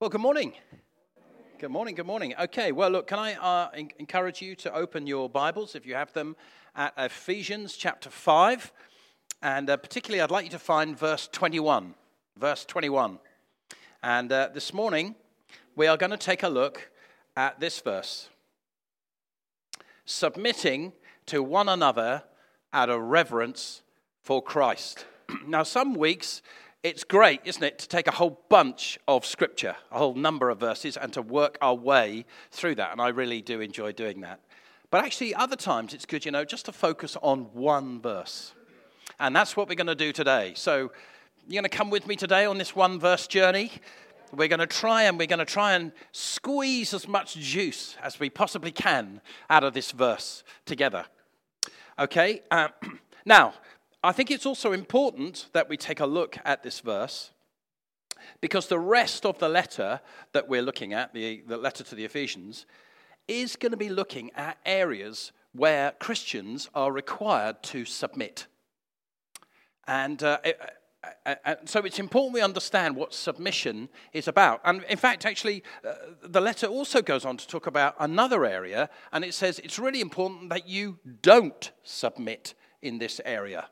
Well, good morning. Good morning, good morning. Okay, well, look, can I uh, en- encourage you to open your Bibles, if you have them, at Ephesians chapter 5. And uh, particularly, I'd like you to find verse 21. Verse 21. And uh, this morning, we are going to take a look at this verse submitting to one another out of reverence for Christ. now, some weeks it's great, isn't it, to take a whole bunch of scripture, a whole number of verses, and to work our way through that. And I really do enjoy doing that. But actually, other times it's good, you know, just to focus on one verse. And that's what we're going to do today. So, you're going to come with me today on this one verse journey. We're going to try and we're going to try and squeeze as much juice as we possibly can out of this verse together. Okay? Uh, now, I think it's also important that we take a look at this verse because the rest of the letter that we're looking at, the, the letter to the Ephesians, is going to be looking at areas where Christians are required to submit. And uh, uh, uh, so it's important we understand what submission is about. And in fact, actually, uh, the letter also goes on to talk about another area, and it says it's really important that you don't submit in this area.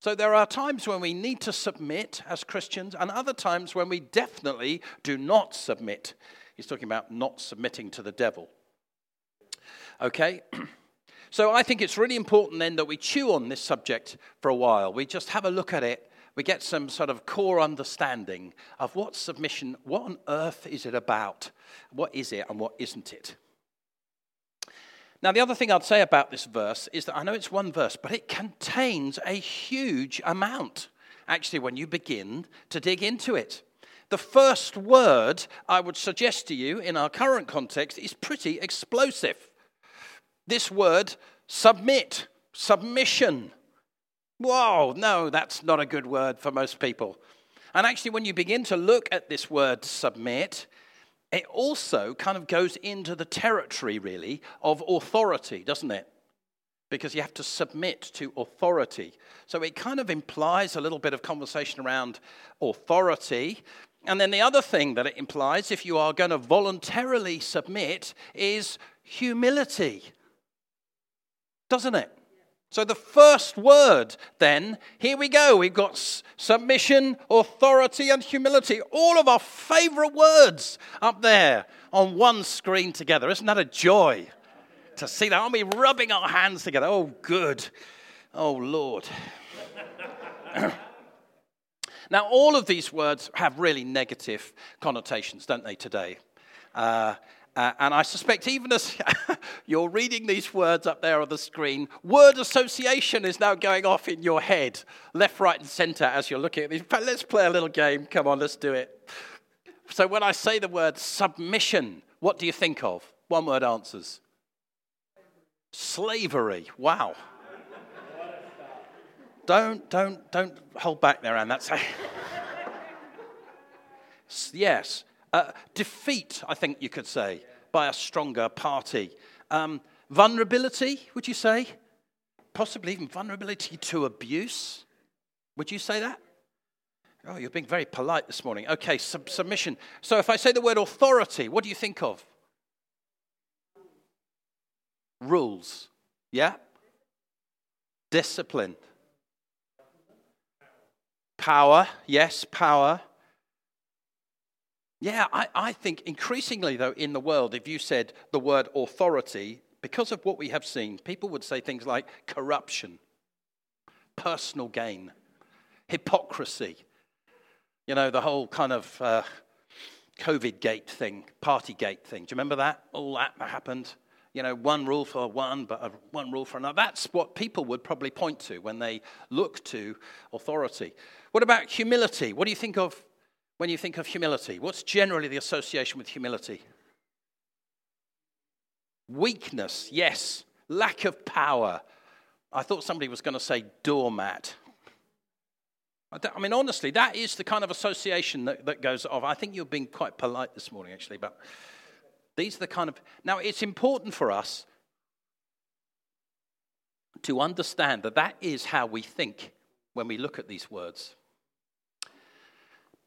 So there are times when we need to submit as Christians, and other times when we definitely do not submit. He's talking about not submitting to the devil. Okay? So I think it's really important then that we chew on this subject for a while. We just have a look at it. We get some sort of core understanding of what submission, what on earth is it about? What is it and what isn't it? Now, the other thing I'd say about this verse is that I know it's one verse, but it contains a huge amount, actually, when you begin to dig into it. The first word I would suggest to you in our current context is pretty explosive. This word, submit, submission. Whoa, no, that's not a good word for most people. And actually, when you begin to look at this word submit, it also kind of goes into the territory, really, of authority, doesn't it? Because you have to submit to authority. So it kind of implies a little bit of conversation around authority. And then the other thing that it implies, if you are going to voluntarily submit, is humility. Doesn't it? So, the first word, then, here we go. We've got submission, authority, and humility. All of our favorite words up there on one screen together. Isn't that a joy to see that? Aren't we rubbing our hands together? Oh, good. Oh, Lord. now, all of these words have really negative connotations, don't they, today? Uh, uh, and I suspect even as you're reading these words up there on the screen, word association is now going off in your head, left, right, and center as you're looking at these. But let's play a little game. Come on, let's do it. So when I say the word submission, what do you think of? One word answers. Slavery. Wow. don't, don't, don't hold back there, Anne. That's yes. Uh, defeat, I think you could say, by a stronger party. Um, vulnerability, would you say? Possibly even vulnerability to abuse. Would you say that? Oh, you're being very polite this morning. Okay, sub- submission. So if I say the word authority, what do you think of? Rules. Yeah? Discipline. Power. Yes, power. Yeah, I, I think increasingly, though, in the world, if you said the word authority, because of what we have seen, people would say things like corruption, personal gain, hypocrisy, you know, the whole kind of uh, COVID gate thing, party gate thing. Do you remember that? All that happened. You know, one rule for one, but one rule for another. That's what people would probably point to when they look to authority. What about humility? What do you think of when you think of humility? What's generally the association with humility? Weakness, yes. Lack of power. I thought somebody was going to say doormat. I mean, honestly, that is the kind of association that, that goes off. I think you're being quite polite this morning, actually, but these are the kind of. Now, it's important for us to understand that that is how we think when we look at these words.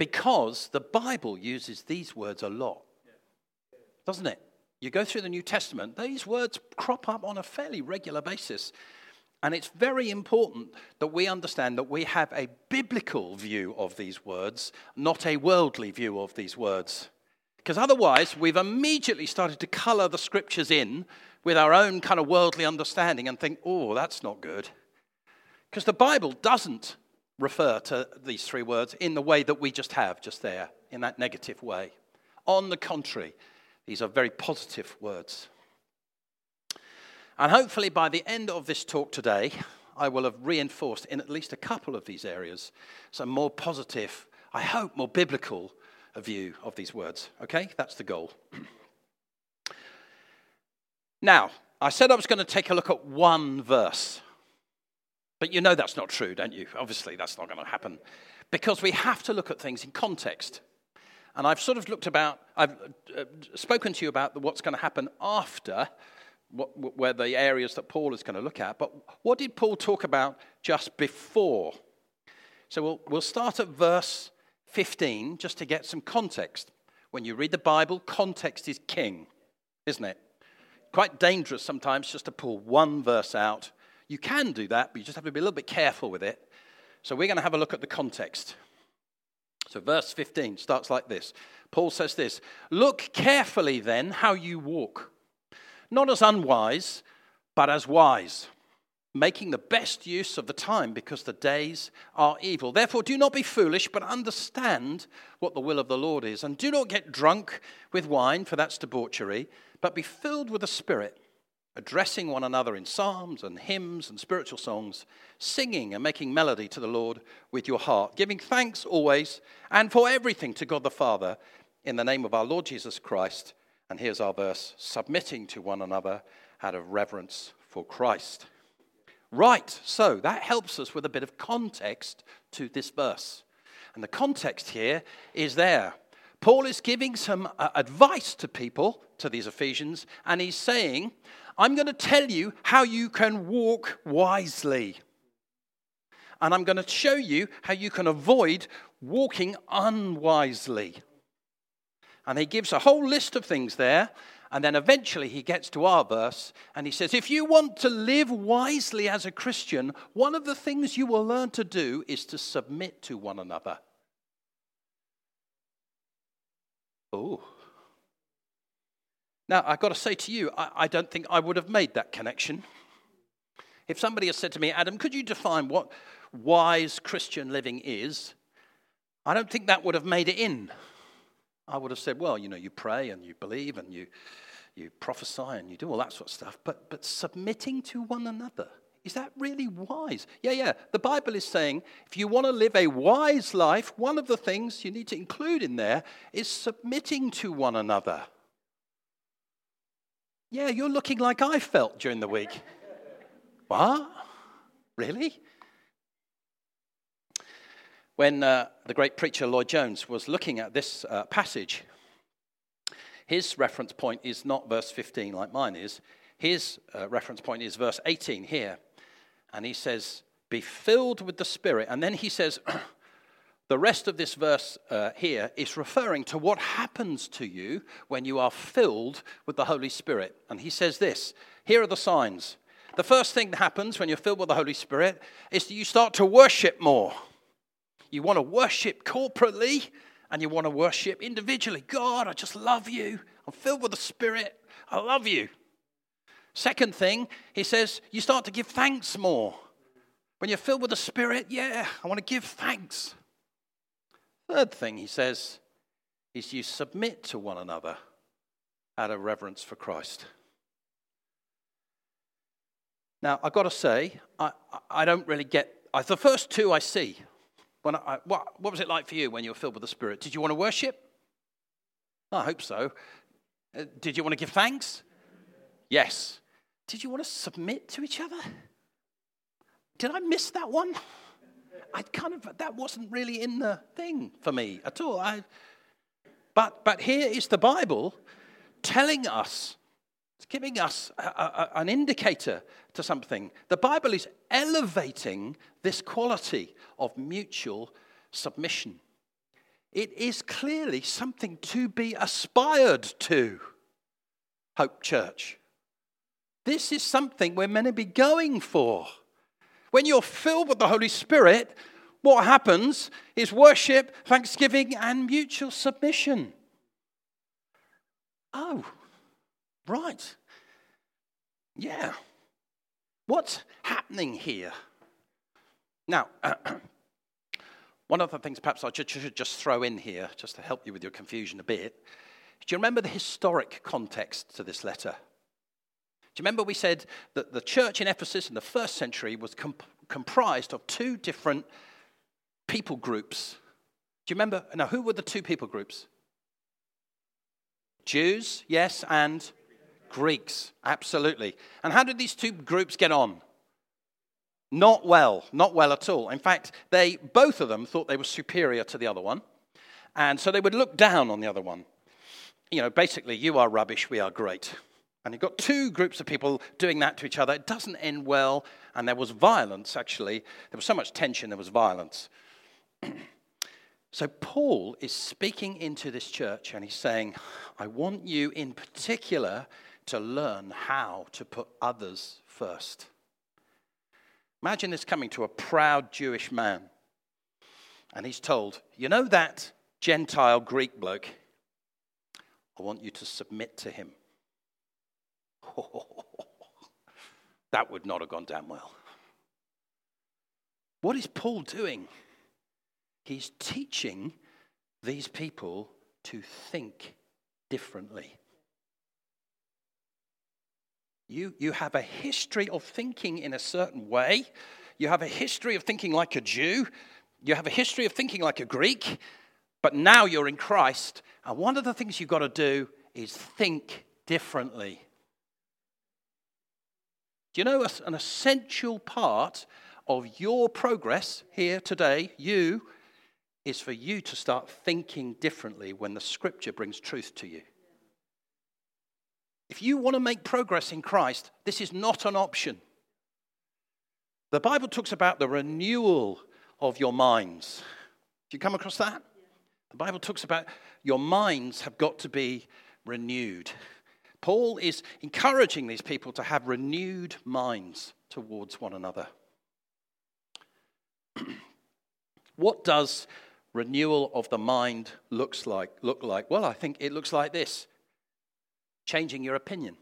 Because the Bible uses these words a lot, doesn't it? You go through the New Testament, these words crop up on a fairly regular basis. And it's very important that we understand that we have a biblical view of these words, not a worldly view of these words. Because otherwise, we've immediately started to color the scriptures in with our own kind of worldly understanding and think, oh, that's not good. Because the Bible doesn't refer to these three words in the way that we just have, just there, in that negative way. On the contrary, these are very positive words. And hopefully, by the end of this talk today, I will have reinforced in at least a couple of these areas some more positive, I hope more biblical view of these words. Okay? That's the goal. now, I said I was going to take a look at one verse. But you know that's not true, don't you? Obviously, that's not going to happen. Because we have to look at things in context. And I've sort of looked about, I've uh, spoken to you about what's going to happen after, what, where the areas that Paul is going to look at. But what did Paul talk about just before? So we'll, we'll start at verse 15 just to get some context. When you read the Bible, context is king, isn't it? Quite dangerous sometimes just to pull one verse out. You can do that, but you just have to be a little bit careful with it. So we're going to have a look at the context. So, verse 15 starts like this Paul says this Look carefully then how you walk, not as unwise, but as wise, making the best use of the time because the days are evil. Therefore, do not be foolish, but understand what the will of the Lord is. And do not get drunk with wine, for that's debauchery, but be filled with the Spirit addressing one another in psalms and hymns and spiritual songs, singing and making melody to the Lord with your heart, giving thanks always and for everything to God the Father in the name of our Lord Jesus Christ. And here's our verse submitting to one another out of reverence for Christ. Right, so that helps us with a bit of context to this verse. And the context here is there. Paul is giving some uh, advice to people, to these Ephesians, and he's saying, I'm going to tell you how you can walk wisely. And I'm going to show you how you can avoid walking unwisely. And he gives a whole list of things there. And then eventually he gets to our verse and he says, If you want to live wisely as a Christian, one of the things you will learn to do is to submit to one another. Oh. Now, I've got to say to you, I, I don't think I would have made that connection. If somebody had said to me, Adam, could you define what wise Christian living is? I don't think that would have made it in. I would have said, well, you know, you pray and you believe and you, you prophesy and you do all that sort of stuff, but, but submitting to one another. Is that really wise? Yeah, yeah. The Bible is saying if you want to live a wise life, one of the things you need to include in there is submitting to one another. Yeah, you're looking like I felt during the week. what? Really? When uh, the great preacher Lloyd Jones was looking at this uh, passage, his reference point is not verse 15 like mine is. His uh, reference point is verse 18 here. And he says, Be filled with the Spirit. And then he says, The rest of this verse uh, here is referring to what happens to you when you are filled with the Holy Spirit. And he says this here are the signs. The first thing that happens when you're filled with the Holy Spirit is that you start to worship more. You want to worship corporately and you want to worship individually. God, I just love you. I'm filled with the Spirit. I love you. Second thing, he says, you start to give thanks more. When you're filled with the Spirit, yeah, I want to give thanks. Third thing he says is you submit to one another out of reverence for Christ. Now, I've got to say, I, I don't really get I, the first two I see. When I, what, what was it like for you when you were filled with the Spirit? Did you want to worship? I hope so. Uh, did you want to give thanks? Yes. Did you want to submit to each other? Did I miss that one? I kind of, that wasn't really in the thing for me at all. I, but, but here is the Bible telling us, it's giving us a, a, an indicator to something. The Bible is elevating this quality of mutual submission. It is clearly something to be aspired to, Hope Church. This is something we're meant to be going for. When you're filled with the Holy Spirit, what happens is worship, thanksgiving, and mutual submission. Oh, right. Yeah. What's happening here? Now, one of the things perhaps I should just throw in here, just to help you with your confusion a bit. Do you remember the historic context to this letter? Do you remember we said that the church in Ephesus in the first century was comp- comprised of two different people groups? Do you remember? Now, who were the two people groups? Jews, yes, and Greeks, absolutely. And how did these two groups get on? Not well, not well at all. In fact, they both of them thought they were superior to the other one, and so they would look down on the other one. You know, basically, you are rubbish, we are great. And you've got two groups of people doing that to each other. It doesn't end well, and there was violence, actually. There was so much tension, there was violence. so, Paul is speaking into this church, and he's saying, I want you in particular to learn how to put others first. Imagine this coming to a proud Jewish man, and he's told, You know that Gentile Greek bloke? I want you to submit to him. that would not have gone down well. What is Paul doing? He's teaching these people to think differently. You, you have a history of thinking in a certain way. You have a history of thinking like a Jew. You have a history of thinking like a Greek. But now you're in Christ. And one of the things you've got to do is think differently. Do you know an essential part of your progress here today, you, is for you to start thinking differently when the scripture brings truth to you? If you want to make progress in Christ, this is not an option. The Bible talks about the renewal of your minds. Do you come across that? The Bible talks about your minds have got to be renewed. Paul is encouraging these people to have renewed minds towards one another. what does renewal of the mind looks like look like? Well, I think it looks like this. Changing your opinion.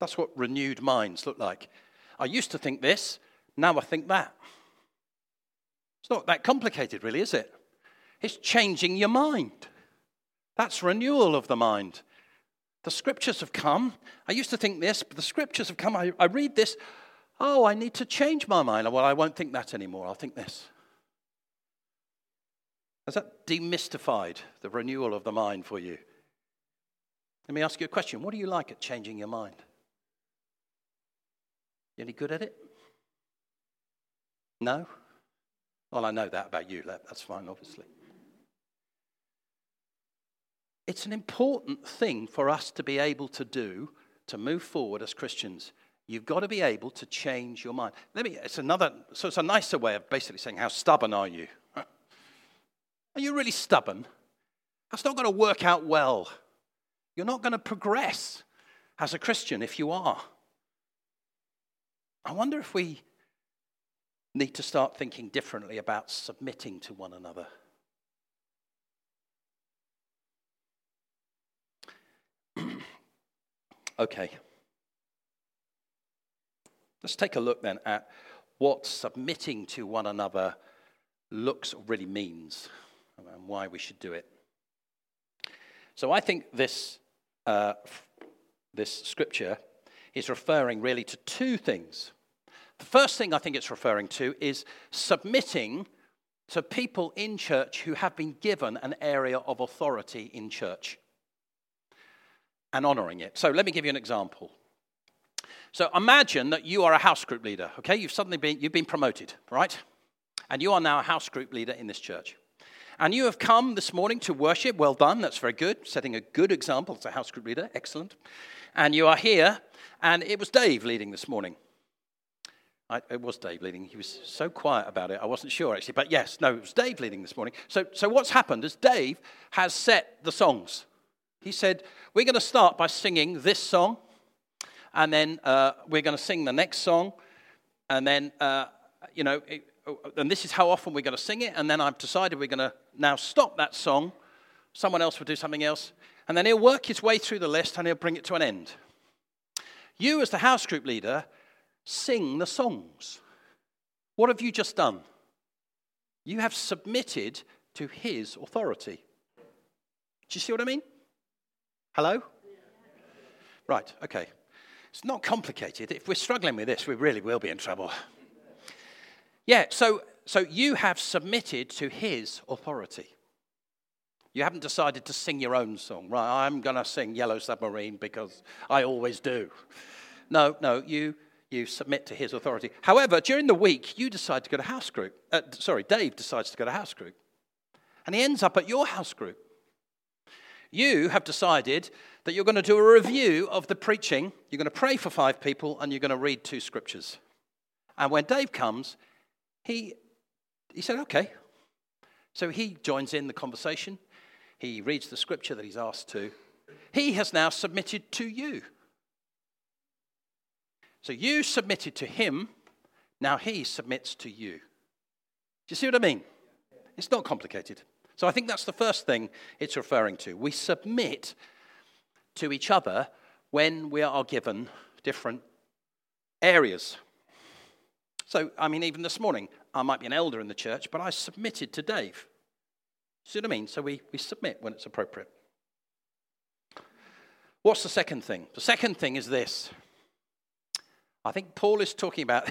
That's what renewed minds look like. I used to think this, now I think that. It's not that complicated, really, is it? It's changing your mind. That's renewal of the mind. The scriptures have come. I used to think this, but the scriptures have come. I, I read this. Oh, I need to change my mind. Well, I won't think that anymore. I'll think this. Has that demystified the renewal of the mind for you? Let me ask you a question. What do you like at changing your mind? You any good at it? No? Well, I know that about you. That's fine, obviously. It's an important thing for us to be able to do to move forward as Christians. You've got to be able to change your mind. Let me, it's another, so it's a nicer way of basically saying, How stubborn are you? Are you really stubborn? That's not going to work out well. You're not going to progress as a Christian if you are. I wonder if we need to start thinking differently about submitting to one another. Okay. Let's take a look then at what submitting to one another looks really means and why we should do it. So I think this, uh, this scripture is referring really to two things. The first thing I think it's referring to is submitting to people in church who have been given an area of authority in church and honoring it. So let me give you an example. So imagine that you are a house group leader, okay? You've suddenly been, you've been promoted, right? And you are now a house group leader in this church. And you have come this morning to worship. Well done, that's very good. Setting a good example as a house group leader, excellent. And you are here, and it was Dave leading this morning. I, it was Dave leading. He was so quiet about it. I wasn't sure actually. But yes, no, it was Dave leading this morning. So, so what's happened is Dave has set the songs. He said, We're going to start by singing this song, and then uh, we're going to sing the next song, and then, uh, you know, it, and this is how often we're going to sing it. And then I've decided we're going to now stop that song. Someone else will do something else. And then he'll work his way through the list and he'll bring it to an end. You, as the house group leader, sing the songs. What have you just done? You have submitted to his authority. Do you see what I mean? Hello? Right, okay. It's not complicated. If we're struggling with this, we really will be in trouble. Yeah, so, so you have submitted to his authority. You haven't decided to sing your own song, right? I'm going to sing Yellow Submarine because I always do. No, no, you, you submit to his authority. However, during the week, you decide to go to house group. Uh, sorry, Dave decides to go to house group. And he ends up at your house group. You have decided that you're going to do a review of the preaching, you're going to pray for five people, and you're going to read two scriptures. And when Dave comes, he, he said, okay. So he joins in the conversation. He reads the scripture that he's asked to. He has now submitted to you. So you submitted to him, now he submits to you. Do you see what I mean? It's not complicated. So I think that's the first thing it's referring to. We submit to each other when we are given different areas. So, I mean, even this morning, I might be an elder in the church, but I submitted to Dave. See what I mean? So we, we submit when it's appropriate. What's the second thing? The second thing is this. I think Paul is talking about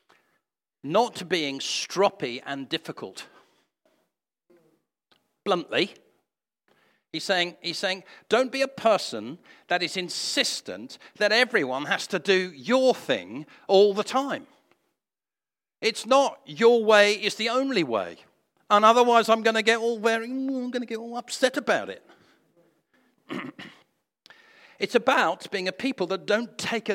not being stroppy and difficult. Bluntly, he's saying, he's saying, don't be a person that is insistent that everyone has to do your thing all the time. It's not your way is the only way. And otherwise, I'm going to get all very, I'm going to get all upset about it. it's about being a people that don't take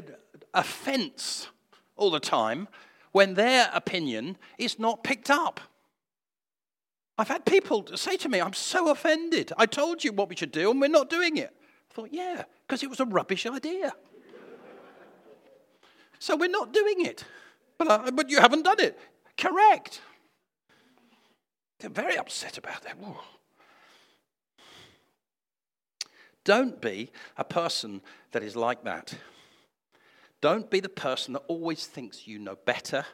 offense all the time when their opinion is not picked up. I've had people say to me, I'm so offended. I told you what we should do and we're not doing it. I thought, yeah, because it was a rubbish idea. so we're not doing it. But, uh, but you haven't done it. Correct. They're very upset about that. Whoa. Don't be a person that is like that. Don't be the person that always thinks you know better.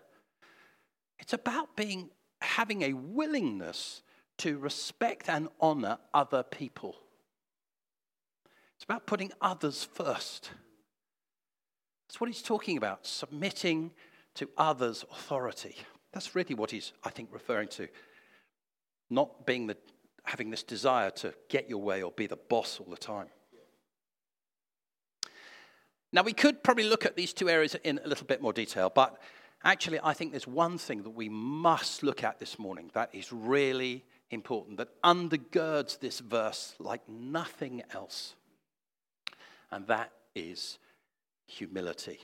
It's about being having a willingness to respect and honor other people. It's about putting others first. That's what he's talking about, submitting to others' authority. That's really what he's, I think, referring to. Not being the, having this desire to get your way or be the boss all the time. Now, we could probably look at these two areas in a little bit more detail, but actually, I think there's one thing that we must look at this morning that is really important, that undergirds this verse like nothing else, and that is humility.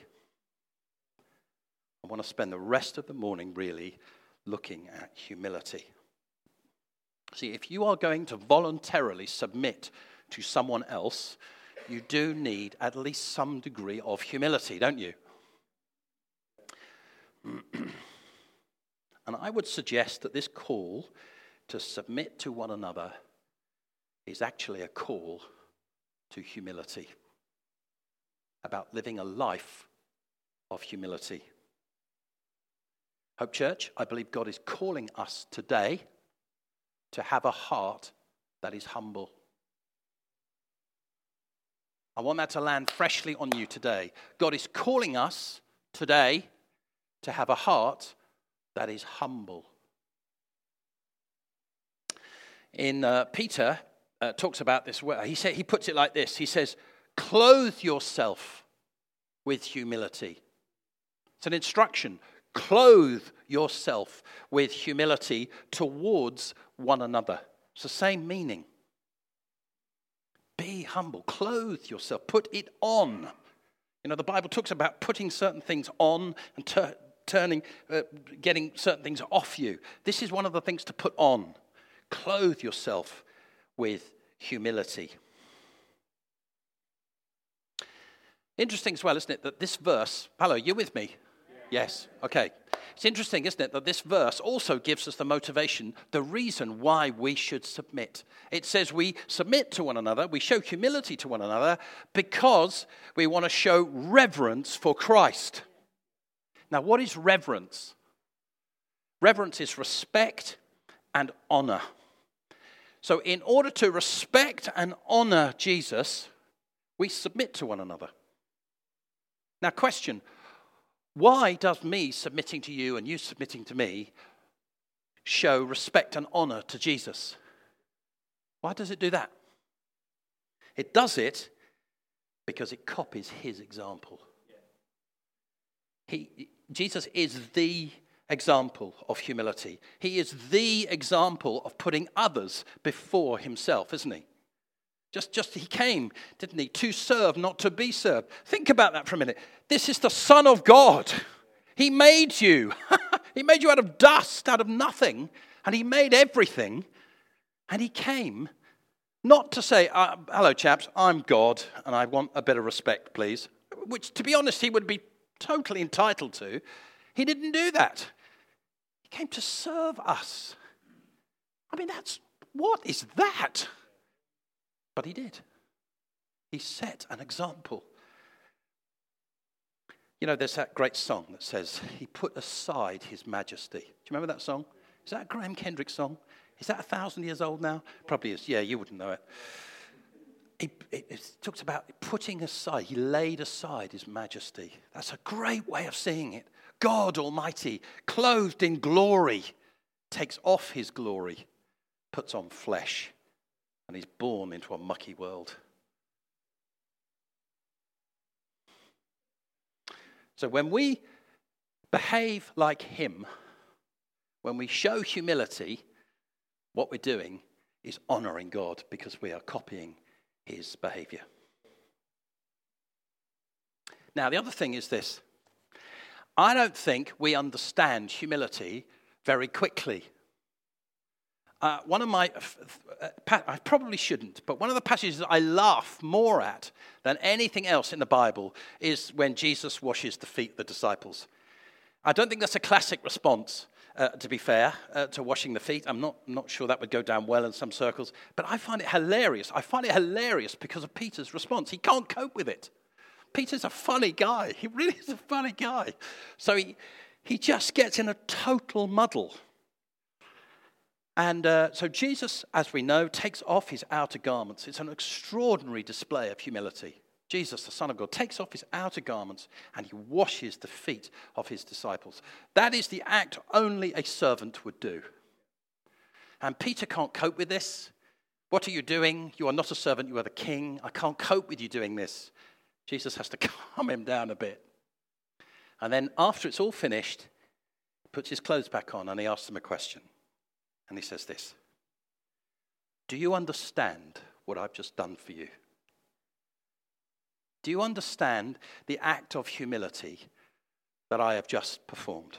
I want to spend the rest of the morning really looking at humility. See, if you are going to voluntarily submit to someone else, you do need at least some degree of humility, don't you? and I would suggest that this call to submit to one another is actually a call to humility, about living a life of humility. Hope Church, I believe God is calling us today to have a heart that is humble. I want that to land freshly on you today. God is calling us today to have a heart that is humble. In uh, Peter uh, talks about this. He say, he puts it like this. He says, "Clothe yourself with humility." It's an instruction. Clothe yourself with humility towards one another. It's the same meaning. Be humble. Clothe yourself. Put it on. You know, the Bible talks about putting certain things on and ter- turning, uh, getting certain things off you. This is one of the things to put on. Clothe yourself with humility. Interesting as well, isn't it, that this verse, hello, you with me? Yes, okay. It's interesting, isn't it, that this verse also gives us the motivation, the reason why we should submit. It says we submit to one another, we show humility to one another because we want to show reverence for Christ. Now, what is reverence? Reverence is respect and honor. So, in order to respect and honor Jesus, we submit to one another. Now, question why does me submitting to you and you submitting to me show respect and honor to Jesus? Why does it do that? It does it because it copies his example. He, Jesus is the example of humility. He is the example of putting others before himself, isn't he? Just, just he came, didn't he, to serve, not to be served. Think about that for a minute. This is the Son of God. He made you. he made you out of dust, out of nothing, and he made everything. And he came not to say, uh, hello, chaps, I'm God, and I want a bit of respect, please, which, to be honest, he would be totally entitled to. He didn't do that. He came to serve us. I mean, that's what is that? But he did. He set an example. You know, there's that great song that says, He put aside His majesty. Do you remember that song? Is that a Graham Kendrick song? Is that a thousand years old now? Probably is. Yeah, you wouldn't know it. It, it, it, talks about putting aside, he laid aside his majesty. That's a great way of seeing it. God Almighty, clothed in glory, takes off his glory, puts on flesh, and he's born into a mucky world. So when we behave like him, when we show humility, what we're doing is honoring God because we are copying his behavior. Now, the other thing is this I don't think we understand humility very quickly. Uh, one of my, uh, I probably shouldn't, but one of the passages I laugh more at than anything else in the Bible is when Jesus washes the feet of the disciples. I don't think that's a classic response, uh, to be fair, uh, to washing the feet. I'm not, not sure that would go down well in some circles, but I find it hilarious. I find it hilarious because of Peter's response. He can't cope with it. Peter's a funny guy. He really is a funny guy. So he, he just gets in a total muddle and uh, so Jesus, as we know, takes off his outer garments. It's an extraordinary display of humility. Jesus, the Son of God, takes off his outer garments and he washes the feet of his disciples. That is the act only a servant would do. And Peter can't cope with this. What are you doing? You are not a servant, you are the king. I can't cope with you doing this. Jesus has to calm him down a bit. And then, after it's all finished, he puts his clothes back on and he asks them a question. And he says this Do you understand what I've just done for you? Do you understand the act of humility that I have just performed?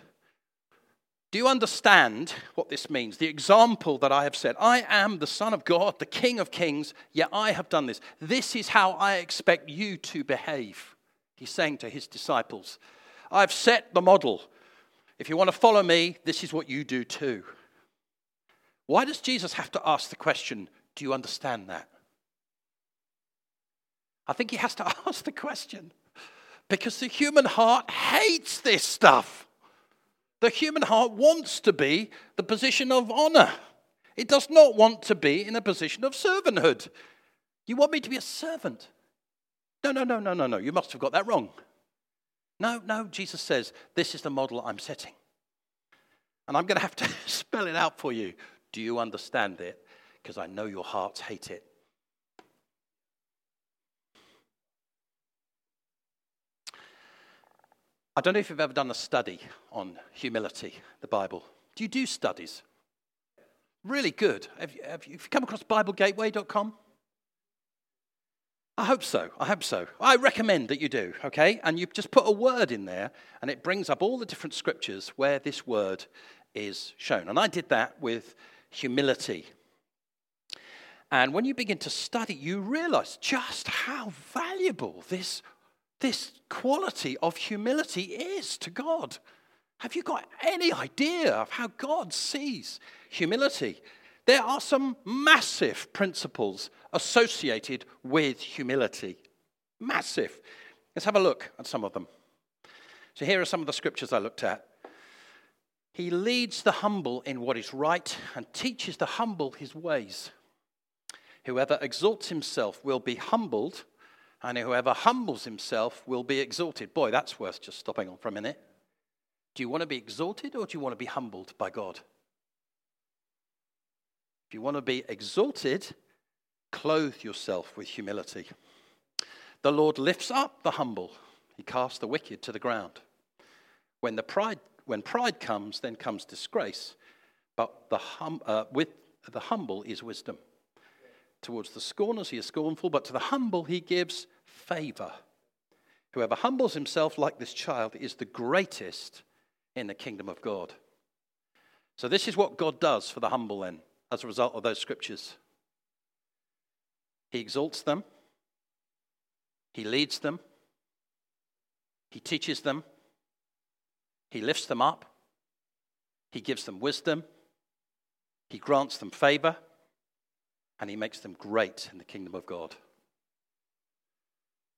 Do you understand what this means? The example that I have said I am the Son of God, the King of Kings, yet I have done this. This is how I expect you to behave. He's saying to his disciples, I've set the model. If you want to follow me, this is what you do too. Why does Jesus have to ask the question, Do you understand that? I think he has to ask the question because the human heart hates this stuff. The human heart wants to be the position of honor. It does not want to be in a position of servanthood. You want me to be a servant? No, no, no, no, no, no. You must have got that wrong. No, no, Jesus says, This is the model I'm setting. And I'm going to have to spell it out for you. Do you understand it? Because I know your hearts hate it. I don't know if you've ever done a study on humility, the Bible. Do you do studies? Really good. Have you, have you come across BibleGateway.com? I hope so. I hope so. I recommend that you do, okay? And you just put a word in there, and it brings up all the different scriptures where this word is shown. And I did that with humility. And when you begin to study, you realize just how valuable this, this quality of humility is to God. Have you got any idea of how God sees humility? There are some massive principles associated with humility. Massive. Let's have a look at some of them. So, here are some of the scriptures I looked at. He leads the humble in what is right and teaches the humble his ways. Whoever exalts himself will be humbled, and whoever humbles himself will be exalted. Boy, that's worth just stopping on for a minute. Do you want to be exalted or do you want to be humbled by God? If you want to be exalted, clothe yourself with humility. The Lord lifts up the humble, he casts the wicked to the ground. When, the pride, when pride comes, then comes disgrace, but the hum, uh, with the humble is wisdom. Towards the scorners he is scornful, but to the humble he gives favor. Whoever humbles himself like this child is the greatest in the kingdom of God. So, this is what God does for the humble then as a result of those scriptures. He exalts them, He leads them, He teaches them, He lifts them up, He gives them wisdom, He grants them favor, and He makes them great in the kingdom of God.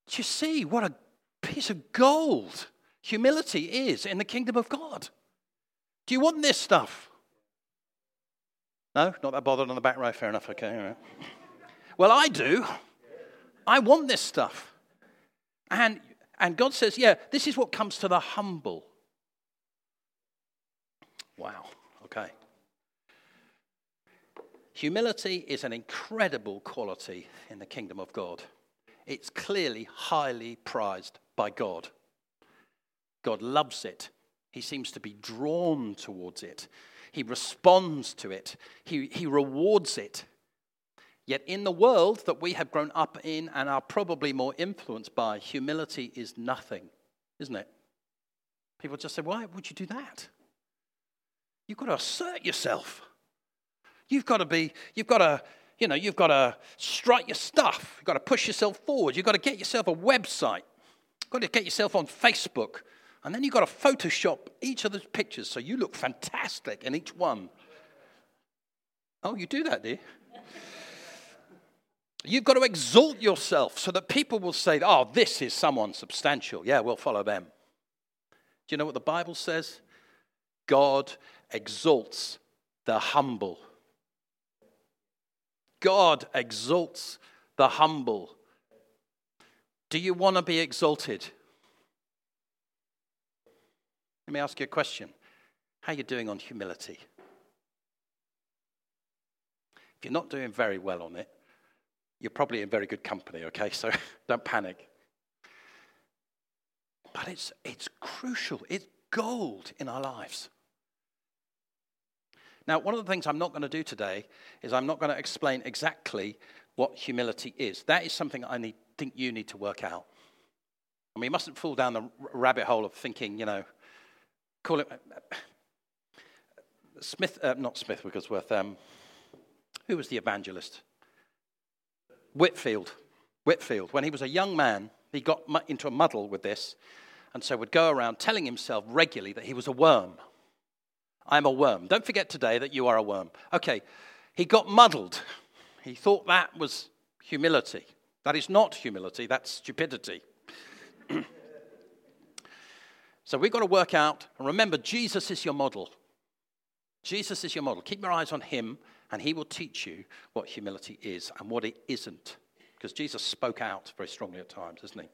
Do you see what a piece of gold humility is in the kingdom of God? Do you want this stuff? No, not that bothered on the back row. Fair enough. Okay. Well, I do. I want this stuff. And, and God says, yeah, this is what comes to the humble. Wow. Okay. Humility is an incredible quality in the kingdom of God. It's clearly highly prized by God. God loves it. He seems to be drawn towards it. He responds to it, he, he rewards it. Yet, in the world that we have grown up in and are probably more influenced by, humility is nothing, isn't it? People just say, Why would you do that? You've got to assert yourself. You've got to be, you've got to, you know, you've got to strike your stuff. You've got to push yourself forward. You've got to get yourself a website. You've got to get yourself on Facebook. And then you've got to Photoshop each of the pictures so you look fantastic in each one. Oh, you do that, do you? You've got to exalt yourself so that people will say, oh, this is someone substantial. Yeah, we'll follow them. Do you know what the Bible says? God exalts the humble. God exalts the humble. Do you want to be exalted? Let me ask you a question. How are you doing on humility? If you're not doing very well on it, you're probably in very good company, okay? So don't panic. But it's, it's crucial, it's gold in our lives. Now, one of the things I'm not going to do today is I'm not going to explain exactly what humility is. That is something I need, think you need to work out. I mean, you mustn't fall down the rabbit hole of thinking, you know, call it Smith, uh, not Smith Wigglesworth. Um, who was the evangelist? Whitefield. Whitefield. When he was a young man, he got into a muddle with this, and so would go around telling himself regularly that he was a worm. I'm a worm. Don't forget today that you are a worm. Okay, he got muddled. He thought that was humility. That is not humility, that's stupidity. So we've got to work out, and remember, Jesus is your model. Jesus is your model. Keep your eyes on him, and he will teach you what humility is and what it isn't. Because Jesus spoke out very strongly at times, doesn't he?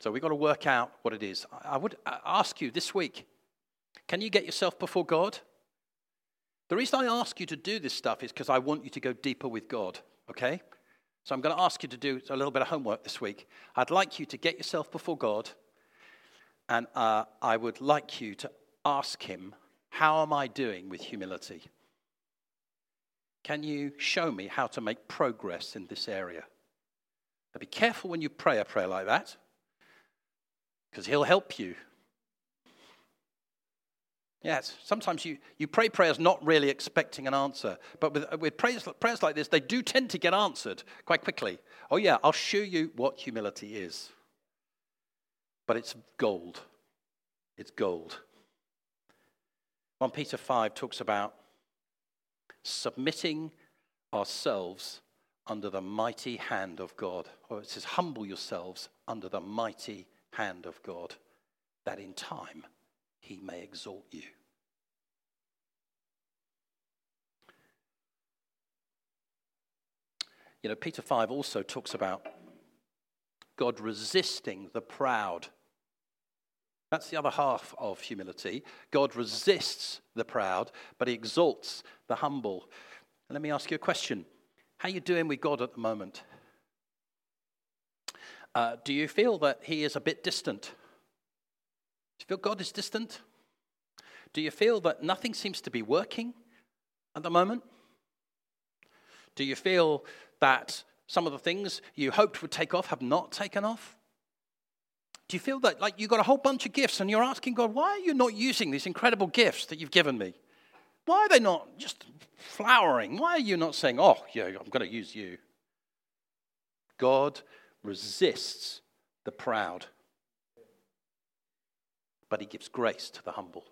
So we've got to work out what it is. I would ask you this week can you get yourself before God? The reason I ask you to do this stuff is because I want you to go deeper with God, okay? So I'm going to ask you to do a little bit of homework this week. I'd like you to get yourself before God, and uh, I would like you to ask Him, How am I doing with humility? Can you show me how to make progress in this area? Now be careful when you pray a prayer like that, because He'll help you. Yes, sometimes you, you pray prayers not really expecting an answer, but with, with prayers, prayers like this, they do tend to get answered quite quickly. Oh, yeah, I'll show you what humility is. But it's gold. It's gold. 1 Peter 5 talks about submitting ourselves under the mighty hand of God. Or it says, humble yourselves under the mighty hand of God, that in time he may exalt you. You know, Peter 5 also talks about God resisting the proud. That's the other half of humility. God resists the proud, but he exalts the humble. let me ask you a question. How are you doing with God at the moment? Uh, do you feel that he is a bit distant? Do you feel God is distant? Do you feel that nothing seems to be working at the moment? Do you feel that some of the things you hoped would take off have not taken off? Do you feel that like you've got a whole bunch of gifts and you're asking God, why are you not using these incredible gifts that you've given me? Why are they not just flowering? Why are you not saying, oh, yeah, I'm going to use you? God resists the proud, but he gives grace to the humble.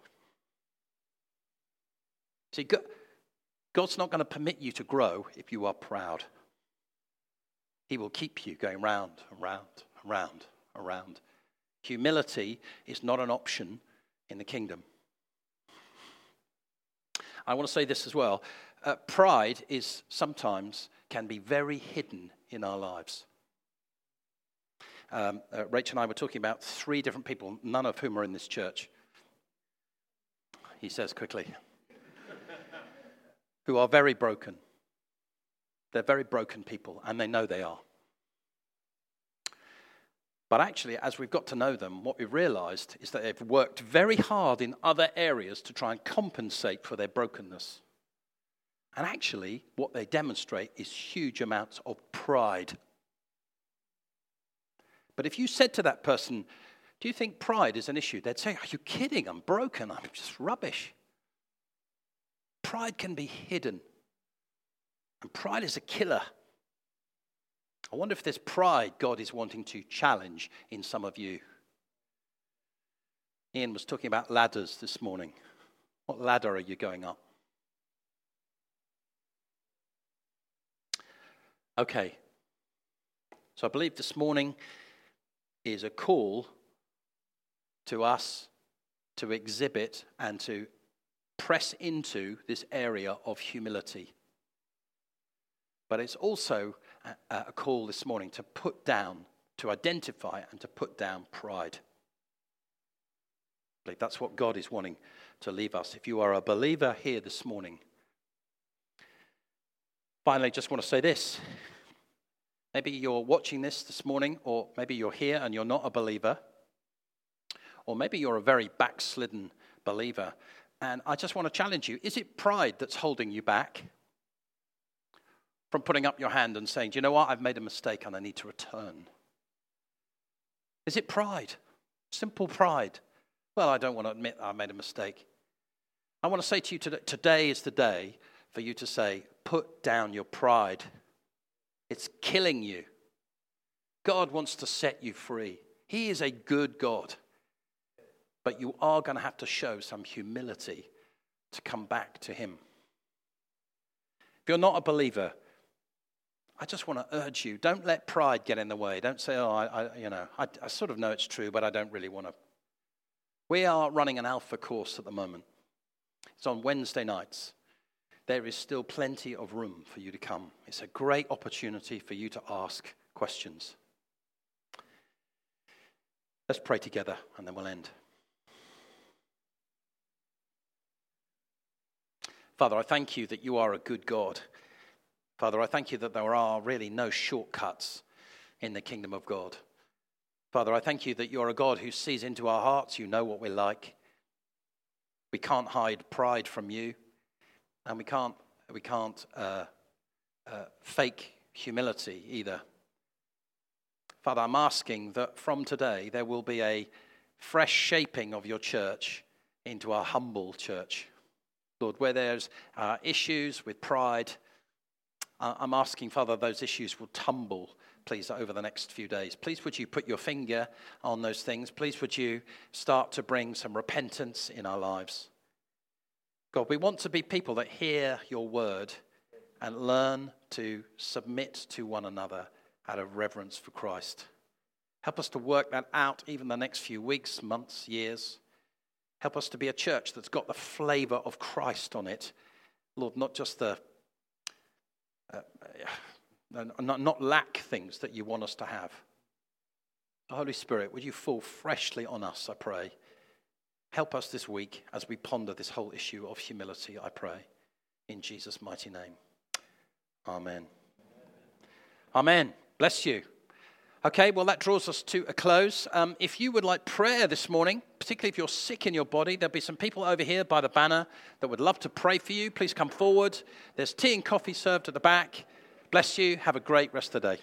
See, God's not going to permit you to grow if you are proud. He will keep you going round and round and round and round. Humility is not an option in the kingdom. I want to say this as well. Uh, pride is sometimes can be very hidden in our lives. Um, uh, Rachel and I were talking about three different people, none of whom are in this church. He says quickly, who are very broken. They're very broken people, and they know they are. But actually, as we've got to know them, what we've realized is that they've worked very hard in other areas to try and compensate for their brokenness. And actually, what they demonstrate is huge amounts of pride. But if you said to that person, Do you think pride is an issue? They'd say, Are you kidding? I'm broken. I'm just rubbish. Pride can be hidden, and pride is a killer. I wonder if there's pride God is wanting to challenge in some of you. Ian was talking about ladders this morning. What ladder are you going up? Okay. So I believe this morning is a call to us to exhibit and to press into this area of humility. But it's also a call this morning to put down, to identify and to put down pride. I that's what God is wanting to leave us. If you are a believer here this morning, finally, just want to say this. Maybe you're watching this this morning, or maybe you're here and you're not a believer, or maybe you're a very backslidden believer. And I just want to challenge you is it pride that's holding you back? from putting up your hand and saying, Do you know what? I've made a mistake and I need to return? Is it pride? Simple pride. Well, I don't want to admit I made a mistake. I want to say to you today, today is the day for you to say, Put down your pride. It's killing you. God wants to set you free. He is a good God. But you are going to have to show some humility to come back to Him. If you're not a believer, I just want to urge you don't let pride get in the way. Don't say, oh, I, I you know, I, I sort of know it's true, but I don't really want to. We are running an alpha course at the moment. It's on Wednesday nights. There is still plenty of room for you to come. It's a great opportunity for you to ask questions. Let's pray together and then we'll end. Father, I thank you that you are a good God. Father, I thank you that there are really no shortcuts in the kingdom of God. Father, I thank you that you're a God who sees into our hearts. You know what we're like. We can't hide pride from you, and we can't We can't uh, uh, fake humility either. Father, I'm asking that from today there will be a fresh shaping of your church into a humble church. Lord, where there's uh, issues with pride, I'm asking, Father, those issues will tumble, please, over the next few days. Please, would you put your finger on those things? Please, would you start to bring some repentance in our lives? God, we want to be people that hear your word and learn to submit to one another out of reverence for Christ. Help us to work that out even the next few weeks, months, years. Help us to be a church that's got the flavor of Christ on it. Lord, not just the, uh, uh, not, not lack things that you want us to have. Holy Spirit, would you fall freshly on us, I pray. Help us this week as we ponder this whole issue of humility, I pray. In Jesus' mighty name. Amen. Amen. Bless you. Okay, well, that draws us to a close. Um, if you would like prayer this morning, particularly if you're sick in your body, there'll be some people over here by the banner that would love to pray for you. Please come forward. There's tea and coffee served at the back. Bless you. Have a great rest of the day.